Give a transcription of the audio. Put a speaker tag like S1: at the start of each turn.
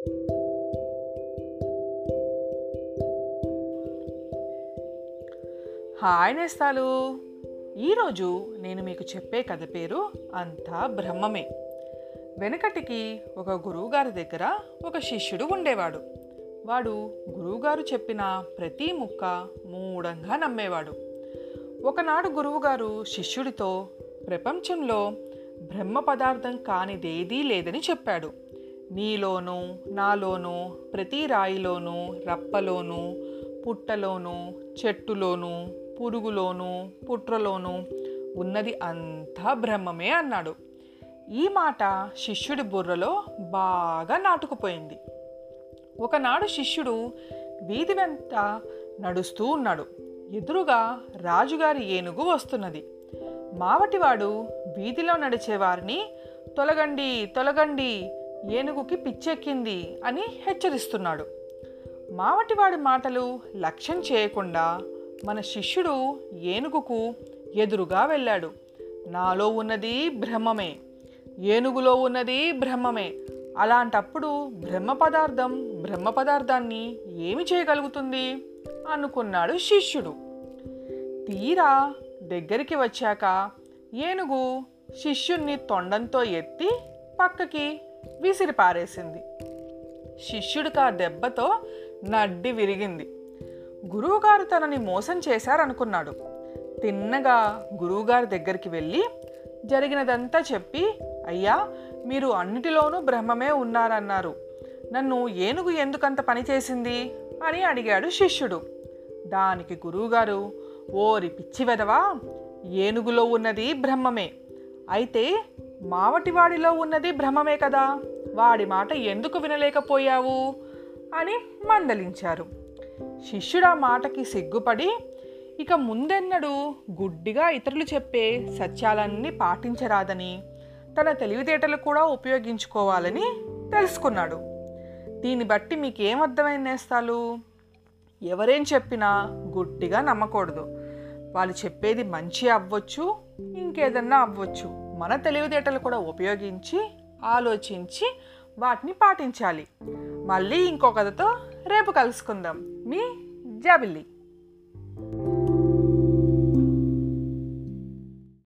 S1: Hi నేస్తాలు. ఈరోజు నేను మీకు చెప్పే కథ పేరు అంతా బ్రహ్మమే. వెనకటికి ఒక గురువుగారి దగ్గర ఒక శిష్యుడు ఉండేవాడు. వాడు గురువుగారు చెప్పిన ప్రతి ముక్క మూఢంగా నమ్మేవాడు. ఒకనాడు గురువుగారు శిష్యుడితో ప్రపంచంలో బ్రహ్మ పదార్థం కానిదేదీ లేదని చెప్పాడు. నీలోనూ నాలోనూ ప్రతి రాయిలోనూ రప్పలోనూ పుట్టలోనూ చెట్టులోనూ పురుగులోనూ పుట్రలోనూ ఉన్నది అంతా బ్రహ్మమే అన్నాడు. ఈ మాట శిష్యుడి బుర్రలో బాగా నాటుకుపోయింది. ఒకనాడు శిష్యుడు వీధి వెంట నడుస్తూ ఉన్నాడు. ఎదురుగా రాజుగారి ఏనుగు వస్తున్నది. మావటివాడు వీధిలో నడిచేవారిని తొలగండి తొలగండి ఏనుగుకి పిచ్చెక్కింది అని హెచ్చరిస్తున్నాడు. మావటివాడి మాటలు లక్ష్యం చేయకుండా మన శిష్యుడు ఏనుగుకు ఎదురుగా వెళ్ళాడు. నాలో ఉన్నది బ్రహ్మమే ఏనుగులో ఉన్నది బ్రహ్మమే. అలాంటప్పుడు బ్రహ్మ పదార్థం బ్రహ్మ పదార్థాన్ని ఏమి చేయగలుగుతుంది? అనుకున్నాడు శిష్యుడు. తీరా దగ్గరికి వచ్చాక ఏనుగు శిష్యుణ్ణి తొండంతో ఎత్తి పక్కకి విసిరి పారేసింది శిష్యుడికి ఆ దెబ్బతో నడ్డి విరిగింది. గురువుగారు తనని మోసం చేశారనుకున్నాడు. తిన్నగా గురువుగారి దగ్గరికి వెళ్ళి జరిగినదంతా చెప్పి అయ్యా మీరు అన్నిటిలోనూ బ్రహ్మమే ఉన్నారన్నారు. నన్ను ఏనుగు ఎందుకంత పని చేసింది? అని అడిగాడు శిష్యుడు. దానికి గురువుగారు ఓరి పిచ్చి వెదవా ఏనుగులో ఉన్నది బ్రహ్మమే. అయితే మావటివాడిలో ఉన్నది భ్రమమే కదా. వాడి మాట ఎందుకు వినలేకపోయావు? అని మందలించారు. శిష్యుడు ఆ మాటకి సిగ్గుపడి ఇక ముందెన్నడూ గుడ్డిగా ఇతరులు చెప్పే సత్యాలన్నీ పాటించరాదని తన తెలివితేటలు కూడా ఉపయోగించుకోవాలని తెలుసుకున్నాడు. దీన్ని బట్టి మీకేం అర్థమైంది నేస్తాలు? ఎవరేం చెప్పినా గుడ్డిగా నమ్మకూడదు. వాళ్ళు చెప్పేది మంచి అవ్వచ్చు ఇంకేదన్నా అవ్వచ్చు. మన తెలివితేటలు కూడా ఉపయోగించి ఆలోచించి వాటిని పాటించాలి. మళ్ళీ ఇంకో కథతో రేపు కలుసుకుందాం. మీ జాబిల్లి.